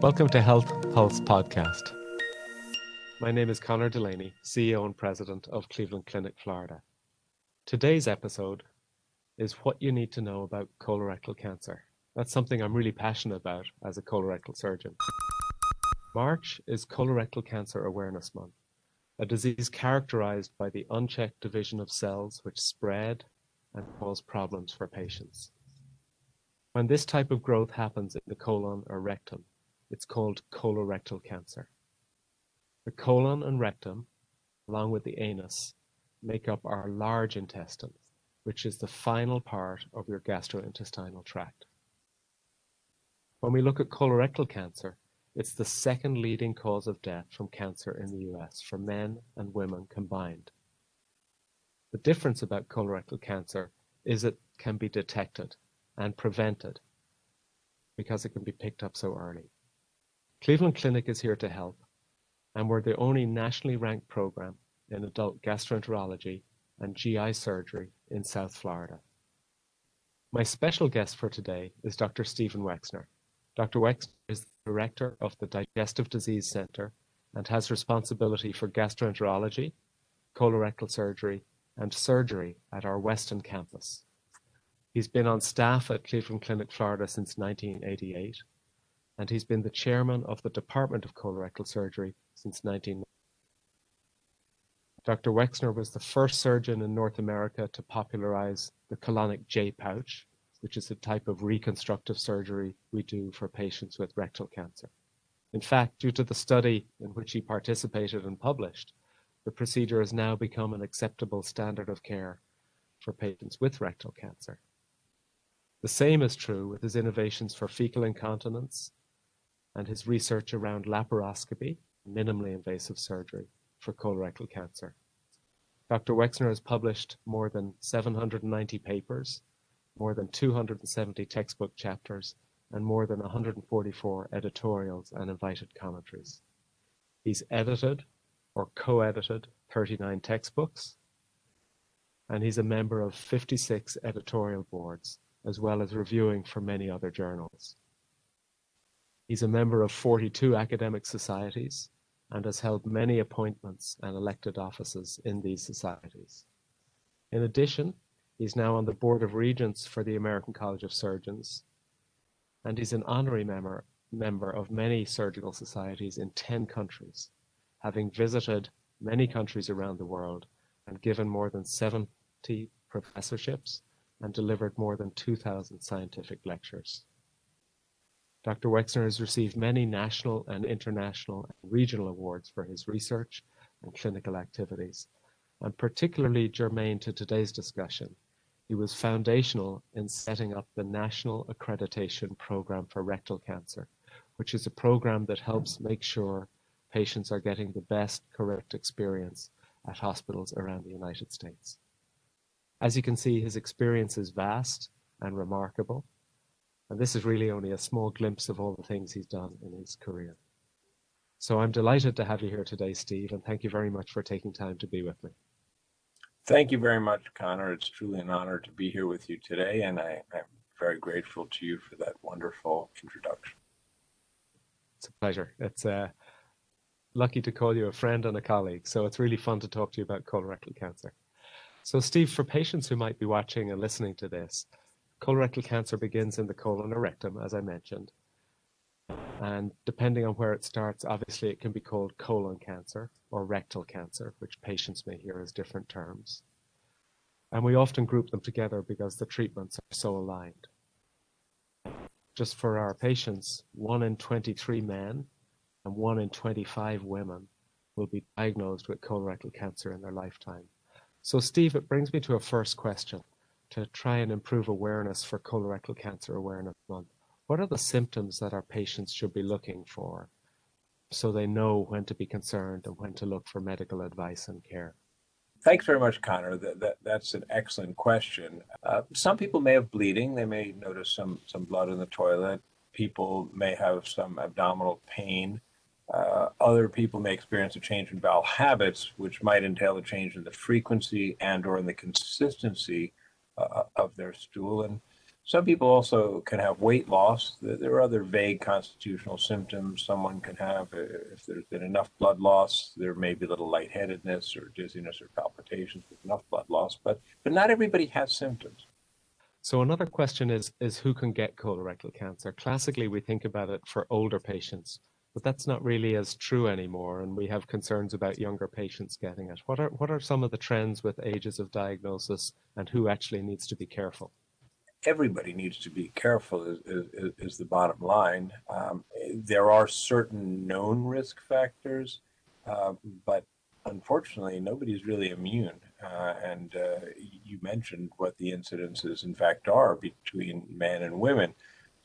Welcome to Health Pulse Podcast. My name is Conor Delaney, CEO and President of Cleveland Clinic, Florida. Today's episode is what you need to know about colorectal cancer. That's something I'm really passionate about as a colorectal surgeon. March is Colorectal Cancer Awareness Month, a disease characterized by the unchecked division of cells which spread and cause problems for patients. When this type of growth happens in the colon or rectum, it's called colorectal cancer. The colon and rectum, along with the anus, make up our large intestine, which is the final part of your gastrointestinal tract. When we look at colorectal cancer, it's the second leading cause of death from cancer in the US for men and women combined. The difference about colorectal cancer is it can be detected and prevented because it can be picked up so early. Cleveland Clinic is here to help, and we're the only nationally ranked program in adult gastroenterology and GI surgery in South Florida. My special guest for today is Dr. Stephen Wexner. Dr. Wexner is the director of the Digestive Disease Center and has responsibility for gastroenterology, colorectal surgery, and surgery at our Weston campus. He's been on staff at Cleveland Clinic, Florida since 1988 and he's been the chairman of the Department of Colorectal Surgery since 1990. Dr. Wexner was the first surgeon in North America to popularize the colonic J pouch, which is a type of reconstructive surgery we do for patients with rectal cancer. In fact, due to the study in which he participated and published, the procedure has now become an acceptable standard of care for patients with rectal cancer. The same is true with his innovations for fecal incontinence and his research around laparoscopy, minimally invasive surgery for colorectal cancer. Dr. Wexner has published more than 790 papers, more than 270 textbook chapters, and more than 144 editorials and invited commentaries. He's edited or co-edited 39 textbooks, and he's a member of 56 editorial boards, as well as reviewing for many other journals. He's a member of 42 academic societies and has held many appointments and elected offices in these societies. In addition, he's now on the Board of Regents for the American College of Surgeons, and he's an honorary member, member of many surgical societies in 10 countries, having visited many countries around the world and given more than 70 professorships and delivered more than 2,000 scientific lectures. Dr. Wexner has received many national and international and regional awards for his research and clinical activities, and particularly germane to today's discussion, he was foundational in setting up the National Accreditation Program for Rectal Cancer, which is a program that helps make sure patients are getting the best correct experience at hospitals around the United States. As you can see, his experience is vast and remarkable, and this is really only a small glimpse of all the things he's done in his career. So I'm delighted to have you here today, Steve, and thank you very much for taking time to be with me. Thank you very much, Conor. It's truly an honor to be here with you today, and I, am very grateful to you for that wonderful introduction. It's a pleasure. It's uh, lucky to call you a friend and a colleague, so it's really fun to talk to you about colorectal cancer. So, Steve, for patients who might be watching and listening to this, Colorectal cancer begins in the colon or rectum, as I mentioned. And depending on where it starts, obviously it can be called colon cancer or rectal cancer, which patients may hear as different terms. And we often group them together because the treatments are so aligned. Just for our patients, 1 in 23 men and 1 in 25 women will be diagnosed with colorectal cancer in their lifetime. So, Steve, it brings me to a first question to try and improve awareness for Colorectal Cancer Awareness Month, what are the symptoms that our patients should be looking for so they know when to be concerned and when to look for medical advice and care? Thanks very much, Conor. That, that, that's an excellent question. Uh, some people may have bleeding. They may notice some, some blood in the toilet. People may have some abdominal pain. Uh, other people may experience a change in bowel habits, which might entail a change in the frequency and or in the consistency uh, of their stool. And Some people also can have weight loss. There are other vague constitutional symptoms someone can have. Uh, if there's been enough blood loss, there may be a little lightheadedness or dizziness or palpitations with enough blood loss, but, but not everybody has symptoms. So another question is, is who can get colorectal cancer? Classically, we think about it for older patients, but that's not really as true anymore. And we have concerns about younger patients getting it. What are, what are some of the trends with ages of diagnosis and who actually needs to be careful? everybody needs to be careful is, is, is the bottom line. Um, there are certain known risk factors, uh, but unfortunately, nobody's really immune. Uh, and uh, you mentioned what the incidences, in fact, are between men and women.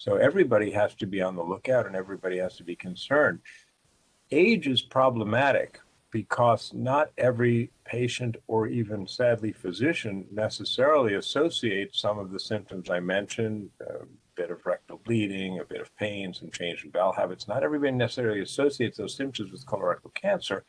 So everybody has to be on the lookout and everybody has to be concerned. Age is problematic because not every patient or even sadly physician necessarily associates some of the symptoms I mentioned, a bit of rectal bleeding, a bit of pain, some change in bowel habits. Not everybody necessarily associates those symptoms with colorectal cancer.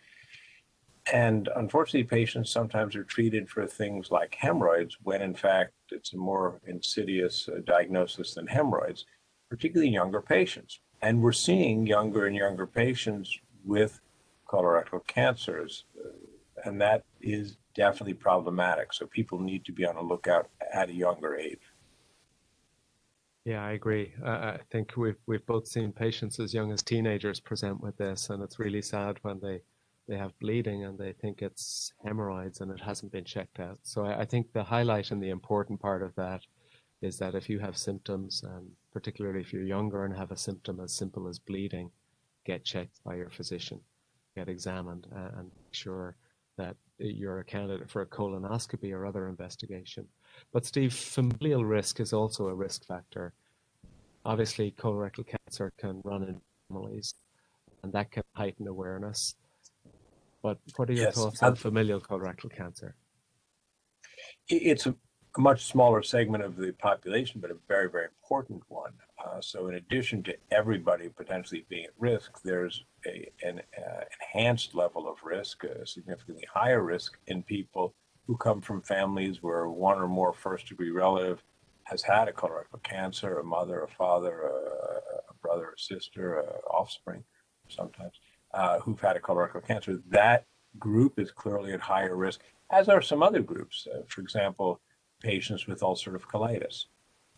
And unfortunately, patients sometimes are treated for things like hemorrhoids when in fact it's a more insidious uh, diagnosis than hemorrhoids, particularly younger patients. And we're seeing younger and younger patients with colorectal cancers, uh, and that is definitely problematic. So people need to be on the lookout at a younger age. Yeah, I agree. Uh, I think we've we've both seen patients as young as teenagers present with this, and it's really sad when they they have bleeding and they think it's hemorrhoids and it hasn't been checked out. So I, I think the highlight and the important part of that is that if you have symptoms, and particularly if you're younger and have a symptom as simple as bleeding, get checked by your physician get examined and make sure that you're a candidate for a colonoscopy or other investigation. But Steve, familial risk is also a risk factor. Obviously, colorectal cancer can run in families, and that can heighten awareness. But what are your yes. thoughts on familial colorectal cancer? It's a a much smaller segment of the population, but a very, very important one. Uh, so, in addition to everybody potentially being at risk, there's a, an uh, enhanced level of risk, a significantly higher risk in people who come from families where one or more first degree relative has had a colorectal cancer, a mother, a father, a, a brother, a sister, a offspring, sometimes, uh, who've had a colorectal cancer. That group is clearly at higher risk, as are some other groups. Uh, for example, patients with ulcerative colitis,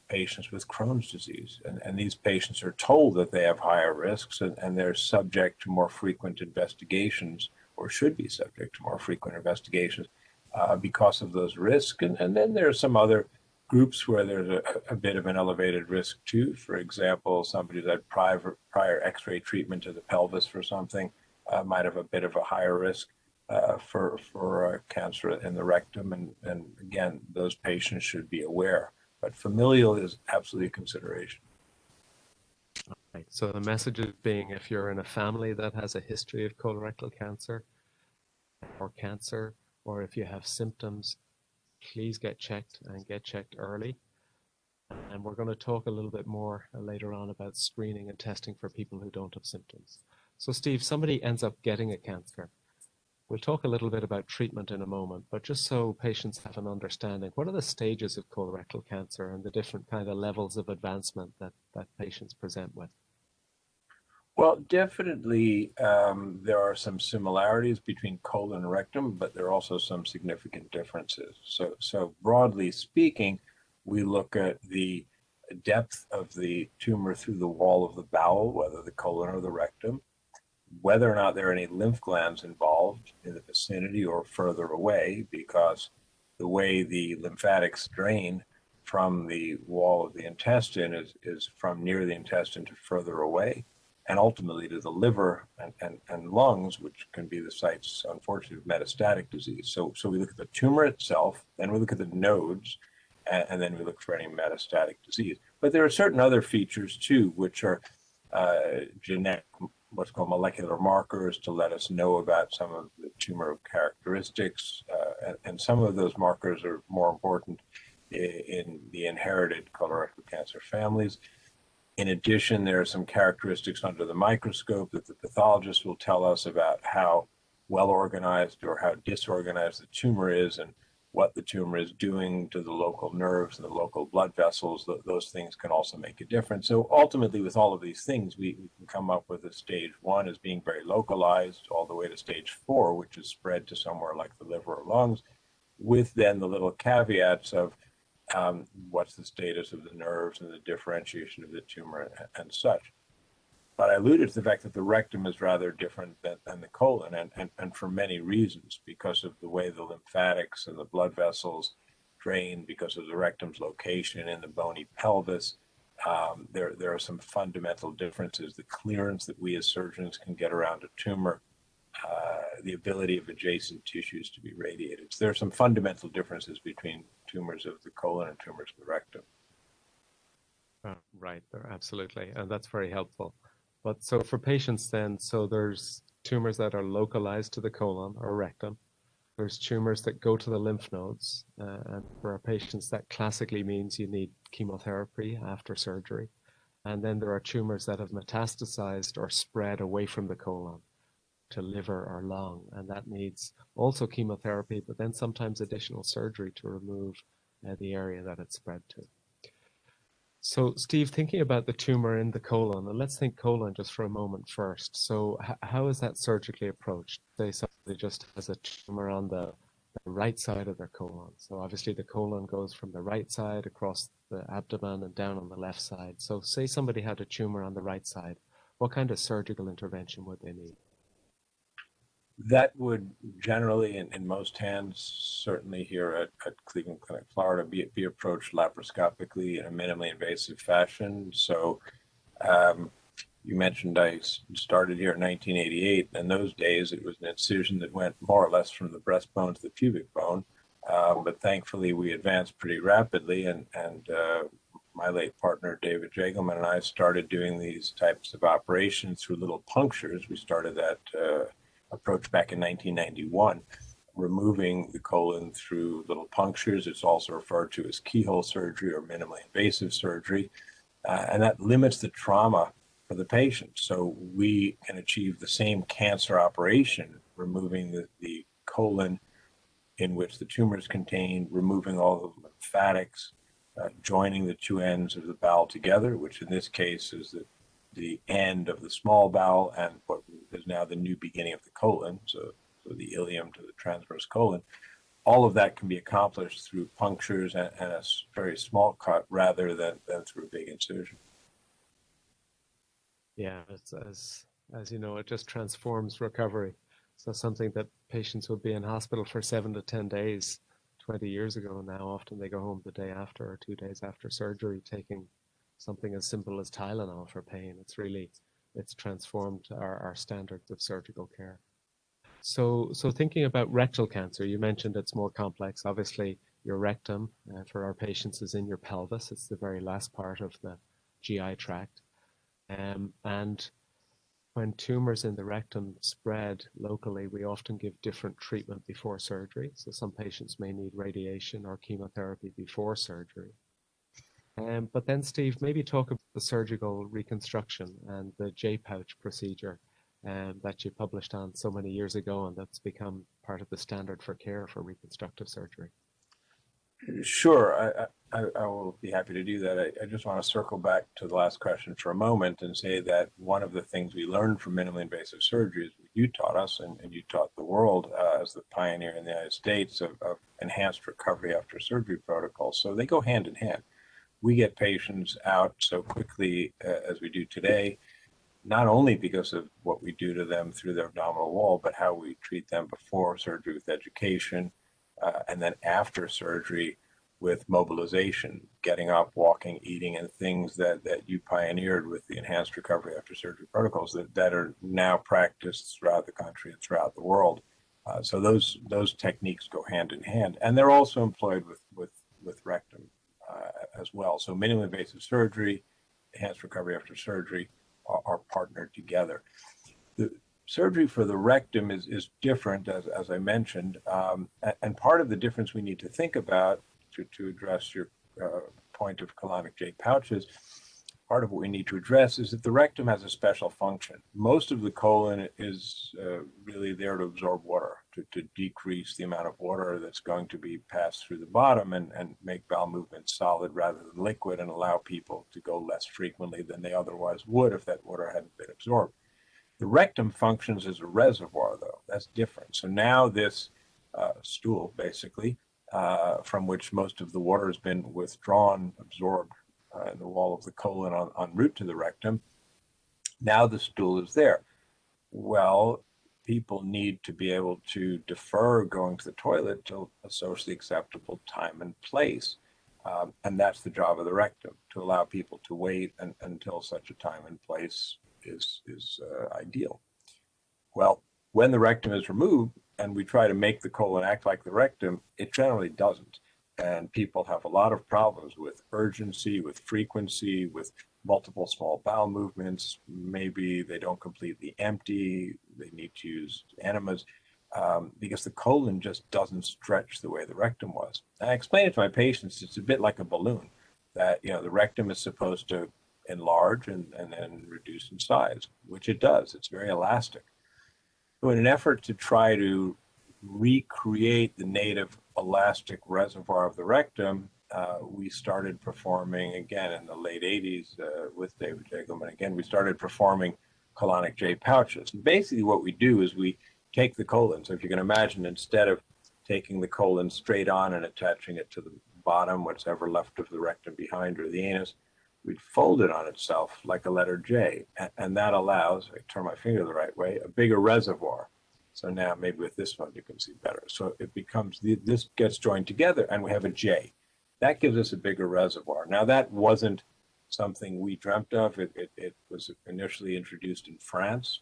patients with Crohn's disease. And, and these patients are told that they have higher risks and, and they're subject to more frequent investigations or should be subject to more frequent investigations uh, because of those risks. And, and then there are some other groups where there's a, a bit of an elevated risk too. For example, somebody that had prior, prior x-ray treatment to the pelvis for something uh, might have a bit of a higher risk uh, for for uh, cancer in the rectum, and and again, those patients should be aware. But familial is absolutely a consideration. Right. So the message is being if you're in a family that has a history of colorectal cancer or cancer, or if you have symptoms, please get checked and get checked early. And we're going to talk a little bit more later on about screening and testing for people who don't have symptoms. So, Steve, somebody ends up getting a cancer We'll talk a little bit about treatment in a moment, but just so patients have an understanding, what are the stages of colorectal cancer and the different kind of levels of advancement that, that patients present with? Well, definitely um, there are some similarities between colon and rectum, but there are also some significant differences. So, so broadly speaking, we look at the depth of the tumor through the wall of the bowel, whether the colon or the rectum whether or not there are any lymph glands involved in the vicinity or further away, because the way the lymphatics drain from the wall of the intestine is, is from near the intestine to further away, and ultimately to the liver and, and, and lungs, which can be the sites, unfortunately, of metastatic disease. So, so we look at the tumor itself, then we look at the nodes, and, and then we look for any metastatic disease. But there are certain other features too, which are uh, genetic what's called molecular markers to let us know about some of the tumor characteristics. Uh, and, and, some of those markers are more important in, in the inherited colorectal cancer families. In addition, there are some characteristics under the microscope that the pathologist will tell us about how well organized or how disorganized the tumor is. And what the tumor is doing to the local nerves and the local blood vessels, th- those things can also make a difference. So ultimately, with all of these things, we, we can come up with a stage one as being very localized, all the way to stage four, which is spread to somewhere like the liver or lungs, with then the little caveats of um, what's the status of the nerves and the differentiation of the tumor and, and such. But I alluded to the fact that the rectum is rather different than, than the colon, and, and, and for many reasons, because of the way the lymphatics and the blood vessels drain, because of the rectum's location in the bony pelvis. Um, there, there are some fundamental differences. The clearance that we as surgeons can get around a tumor, uh, the ability of adjacent tissues to be radiated. So there are some fundamental differences between tumors of the colon and tumors of the rectum. Uh, right, absolutely, and that's very helpful. But so for patients then, so there's tumors that are localized to the colon or rectum. There's tumors that go to the lymph nodes. Uh, and for our patients, that classically means you need chemotherapy after surgery. And then there are tumors that have metastasized or spread away from the colon to liver or lung. And that needs also chemotherapy, but then sometimes additional surgery to remove uh, the area that it's spread to. So, Steve, thinking about the tumor in the colon, and let's think colon just for a moment first. So, h- how is that surgically approached? Say somebody just has a tumor on the, the right side of their colon. So, obviously, the colon goes from the right side across the abdomen and down on the left side. So, say somebody had a tumor on the right side, what kind of surgical intervention would they need? That would generally, in, in most hands, certainly here at, at Cleveland Clinic, Florida, be, be approached laparoscopically in a minimally invasive fashion. So, um, you mentioned I started here in 1988. In those days, it was an incision that went more or less from the breastbone to the pubic bone. Um, but thankfully, we advanced pretty rapidly, and, and uh, my late partner, David Jagelman, and I started doing these types of operations through little punctures. We started that. Uh, approach back in 1991, removing the colon through little punctures. It's also referred to as keyhole surgery or minimally invasive surgery. Uh, and that limits the trauma for the patient. So we can achieve the same cancer operation, removing the, the colon in which the tumor is contained, removing all the lymphatics, uh, joining the two ends of the bowel together, which in this case is the the end of the small bowel and what is now the new beginning of the colon, so, so the ileum to the transverse colon. All of that can be accomplished through punctures and, and a very small cut rather than, than through a big incision. Yeah, as as you know, it just transforms recovery. So something that patients would be in hospital for seven to ten days 20 years ago now often they go home the day after or two days after surgery taking something as simple as Tylenol for pain. It's really it's transformed our, our standards of surgical care. So, so thinking about rectal cancer, you mentioned it's more complex. Obviously, your rectum uh, for our patients is in your pelvis. It's the very last part of the GI tract. Um, and when tumors in the rectum spread locally, we often give different treatment before surgery. So some patients may need radiation or chemotherapy before surgery. Um, but then, Steve, maybe talk about the surgical reconstruction and the J pouch procedure um, that you published on so many years ago, and that's become part of the standard for care for reconstructive surgery. Sure, I, I, I will be happy to do that. I, I, just want to circle back to the last question for a moment and say that one of the things we learned from minimally invasive surgery is what you taught us and, and you taught the world uh, as the pioneer in the United States of, of enhanced recovery after surgery protocols. So they go hand in hand we get patients out so quickly uh, as we do today, not only because of what we do to them through their abdominal wall, but how we treat them before surgery with education, uh, and then after surgery with mobilization, getting up, walking, eating, and things that, that you pioneered with the enhanced recovery after surgery protocols that, that are now practiced throughout the country and throughout the world. Uh, so those those techniques go hand in hand, and they're also employed with well. So minimally invasive surgery, enhanced recovery after surgery are, are partnered together. The surgery for the rectum is, is different, as, as I mentioned, um, and part of the difference we need to think about to, to address your uh, point of colonic J pouches, part of what we need to address is that the rectum has a special function. Most of the colon is uh, really there to absorb water, to, to decrease the amount of water that's going to be passed through the bottom and, and make bowel movements solid rather than liquid and allow people to go less frequently than they otherwise would if that water hadn't been absorbed. The rectum functions as a reservoir, though. That's different. So now this uh, stool, basically, uh, from which most of the water has been withdrawn, absorbed uh, in the wall of the colon en, en route to the rectum, now the stool is there. Well, people need to be able to defer going to the toilet till a socially acceptable time and place. Um, and that's the job of the rectum to allow people to wait and, until such a time and place is, is uh, ideal. Well, when the rectum is removed and we try to make the colon act like the rectum, it generally doesn't. And people have a lot of problems with urgency, with frequency, with multiple small bowel movements. Maybe they don't completely empty. They need to use enemas um, because the colon just doesn't stretch the way the rectum was. I explain it to my patients. It's a bit like a balloon that, you know, the rectum is supposed to enlarge and, and then reduce in size, which it does. It's very elastic. So in an effort to try to recreate the native elastic reservoir of the rectum, uh, we started performing again in the late 80s uh, with David Jagelman. Again, we started performing colonic J pouches. Basically, what we do is we take the colon. So, if you can imagine, instead of taking the colon straight on and attaching it to the bottom, what's ever left of the rectum behind or the anus, we'd fold it on itself like a letter J. And, and that allows, I turn my finger the right way, a bigger reservoir. So now maybe with this one you can see better. So it becomes, this gets joined together and we have a J. That gives us a bigger reservoir. Now, that wasn't something we dreamt of. It, it, it was initially introduced in France,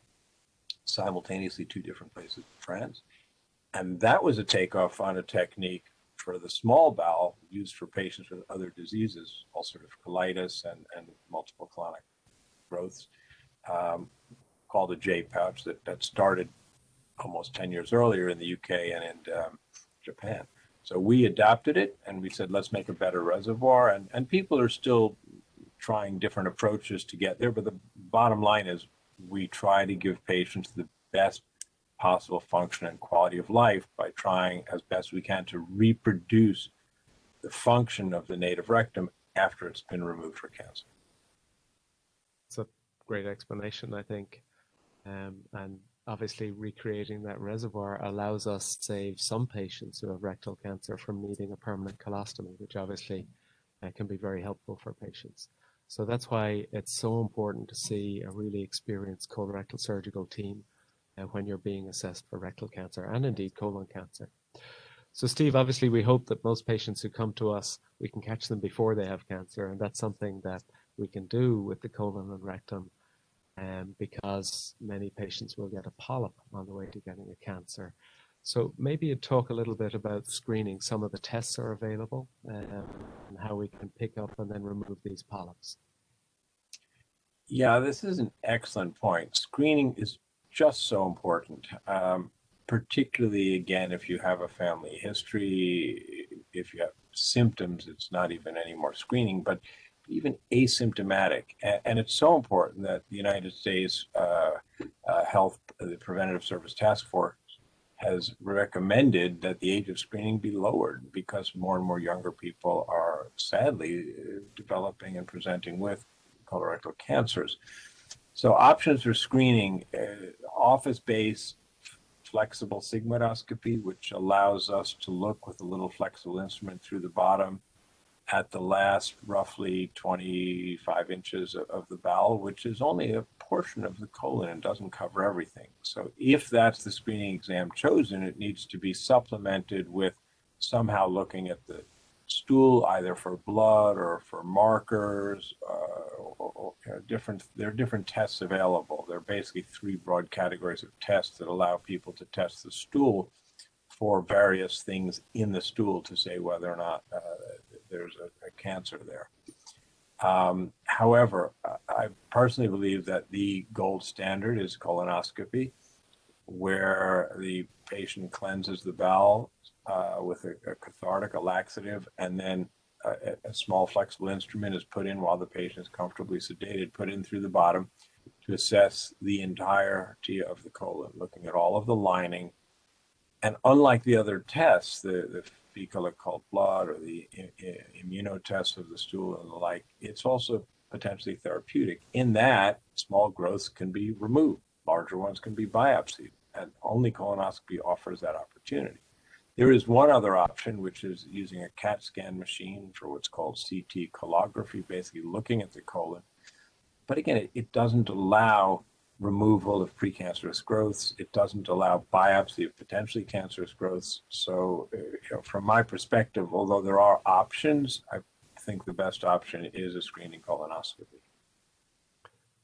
simultaneously two different places in France. And that was a takeoff on a technique for the small bowel used for patients with other diseases, ulcerative colitis and, and multiple colonic growths, um, called a J pouch that, that started almost 10 years earlier in the UK and in um, Japan. So we adopted it and we said, let's make a better reservoir. And, and people are still trying different approaches to get there. But the bottom line is we try to give patients the best possible function and quality of life by trying as best we can to reproduce the function of the native rectum after it's been removed for cancer. It's a great explanation, I think. Um, and obviously recreating that reservoir allows us to save some patients who have rectal cancer from needing a permanent colostomy, which obviously uh, can be very helpful for patients. So that's why it's so important to see a really experienced colorectal surgical team uh, when you're being assessed for rectal cancer and indeed colon cancer. So Steve, obviously we hope that most patients who come to us, we can catch them before they have cancer and that's something that we can do with the colon and rectum um, because many patients will get a polyp on the way to getting a cancer. So maybe you talk a little bit about screening. Some of the tests are available um, and how we can pick up and then remove these polyps. Yeah, this is an excellent point. Screening is just so important, um, particularly again if you have a family history, if you have symptoms, it's not even any more screening, but even asymptomatic. And, and, it's so important that the United States uh, uh, Health, the Preventative Service Task Force, has recommended that the age of screening be lowered because more and more younger people are sadly uh, developing and presenting with colorectal cancers. So options for screening, uh, office-based flexible sigmoidoscopy, which allows us to look with a little flexible instrument through the bottom at the last roughly 25 inches of the bowel, which is only a portion of the colon and doesn't cover everything. So if that's the screening exam chosen, it needs to be supplemented with somehow looking at the stool either for blood or for markers uh, or, or you know, different there are different tests available there are basically three broad categories of tests that allow people to test the stool for various things in the stool to say whether or not uh, there's a, a cancer there. Um, however, I personally believe that the gold standard is colonoscopy, where the patient cleanses the bowel uh, with a, a, cathartic, a laxative, and then a, a, small flexible instrument is put in while the patient is comfortably sedated, put in through the bottom to assess the entirety of the colon, looking at all of the lining, And unlike the other tests, the, the fecal occult blood or the immunotests of the stool and the like, it's also potentially therapeutic in that small growths can be removed, larger ones can be biopsied, and only colonoscopy offers that opportunity. There is one other option, which is using a CAT scan machine for what's called CT colonography, basically looking at the colon. But again, it, it doesn't allow removal of precancerous growths. It doesn't allow biopsy of potentially cancerous growths. So, uh, you know, from my perspective, although there are options, I think the best option is a screening colonoscopy.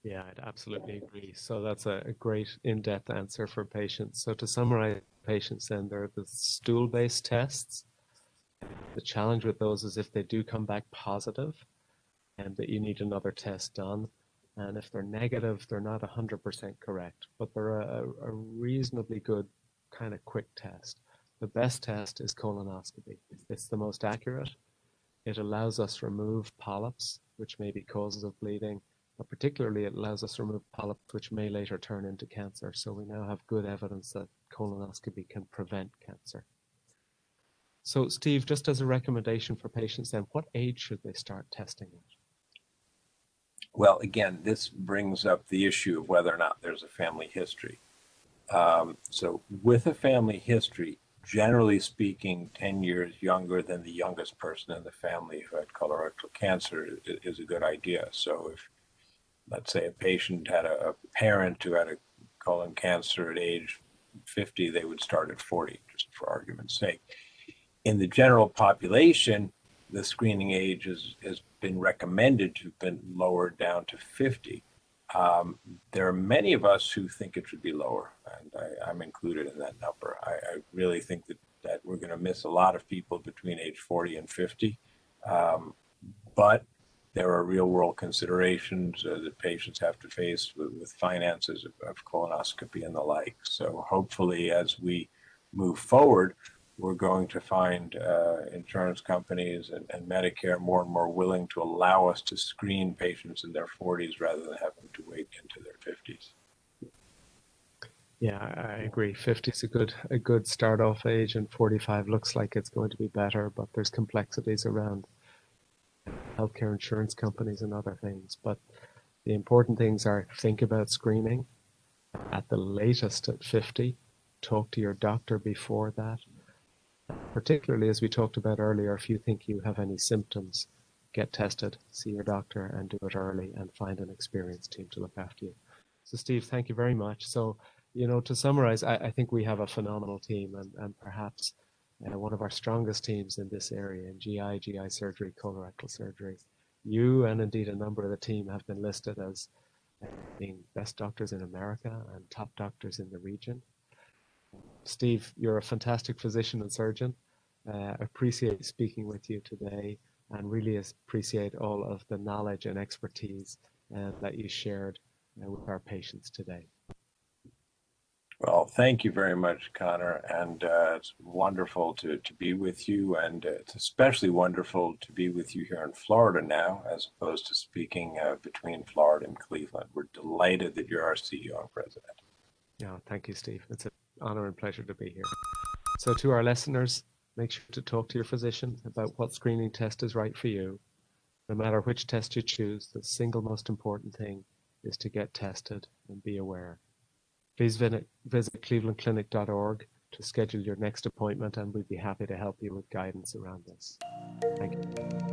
Yeah, I'd absolutely agree. So that's a, great in-depth answer for patients. So to summarize patients then, there are the stool-based tests. The challenge with those is if they do come back positive and that you need another test done. And if they're negative, they're not 100% correct, but they're a, a reasonably good kind of quick test. The best test is colonoscopy. It's the most accurate. It allows us to remove polyps, which may be causes of bleeding, but particularly it allows us to remove polyps which may later turn into cancer. So we now have good evidence that colonoscopy can prevent cancer. So Steve, just as a recommendation for patients then, what age should they start testing it? Well, again, this brings up the issue of whether or not there's a family history. Um, so, with a family history, generally speaking, 10 years younger than the youngest person in the family who had colorectal cancer is, is a good idea. So, if let's say a patient had a, a parent who had a colon cancer at age 50, they would start at 40, just for argument's sake. In the general population, the screening age has, has been recommended to have been lowered down to 50. Um, there are many of us who think it should be lower, and I, am included in that number. I, I really think that, that we're going to miss a lot of people between age 40 and 50. Um, but there are real world considerations uh, that patients have to face with, with finances of, of, colonoscopy and the like. So hopefully, as we move forward, we're going to find uh, insurance companies and, and, Medicare more and more willing to allow us to screen patients in their 40s rather than having to wait into their 50s. Yeah, I agree. 50 is a good a good start off age, and 45 looks like it's going to be better, but there's complexities around healthcare insurance companies and other things. But the important things are think about screening at the latest at 50. Talk to your doctor before that particularly as we talked about earlier, if you think you have any symptoms, get tested, see your doctor, and do it early, and find an experienced team to look after you. So, Steve, thank you very much. So, you know, to summarize, I, I think we have a phenomenal team, and, and perhaps uh, one of our strongest teams in this area in GI, GI surgery, colorectal surgery. You and indeed a number of the team have been listed as being best doctors in America and top doctors in the region. Steve, you're a fantastic physician and surgeon. Uh, appreciate speaking with you today and really appreciate all of the knowledge and expertise uh, that you shared uh, with our patients today. Well, thank you very much, Conor. And uh, it's wonderful to, to be with you. And uh, it's especially wonderful to be with you here in Florida now, as opposed to speaking uh, between Florida and Cleveland. We're delighted that you're our CEO and president. Yeah, thank you, Steve. It's an honor and pleasure to be here. So, to our listeners, make sure to talk to your physician about what screening test is right for you. No matter which test you choose, the single most important thing is to get tested and be aware. Please visit, clevelandclinic.org to schedule your next appointment, and we'd be happy to help you with guidance around this. Thank you.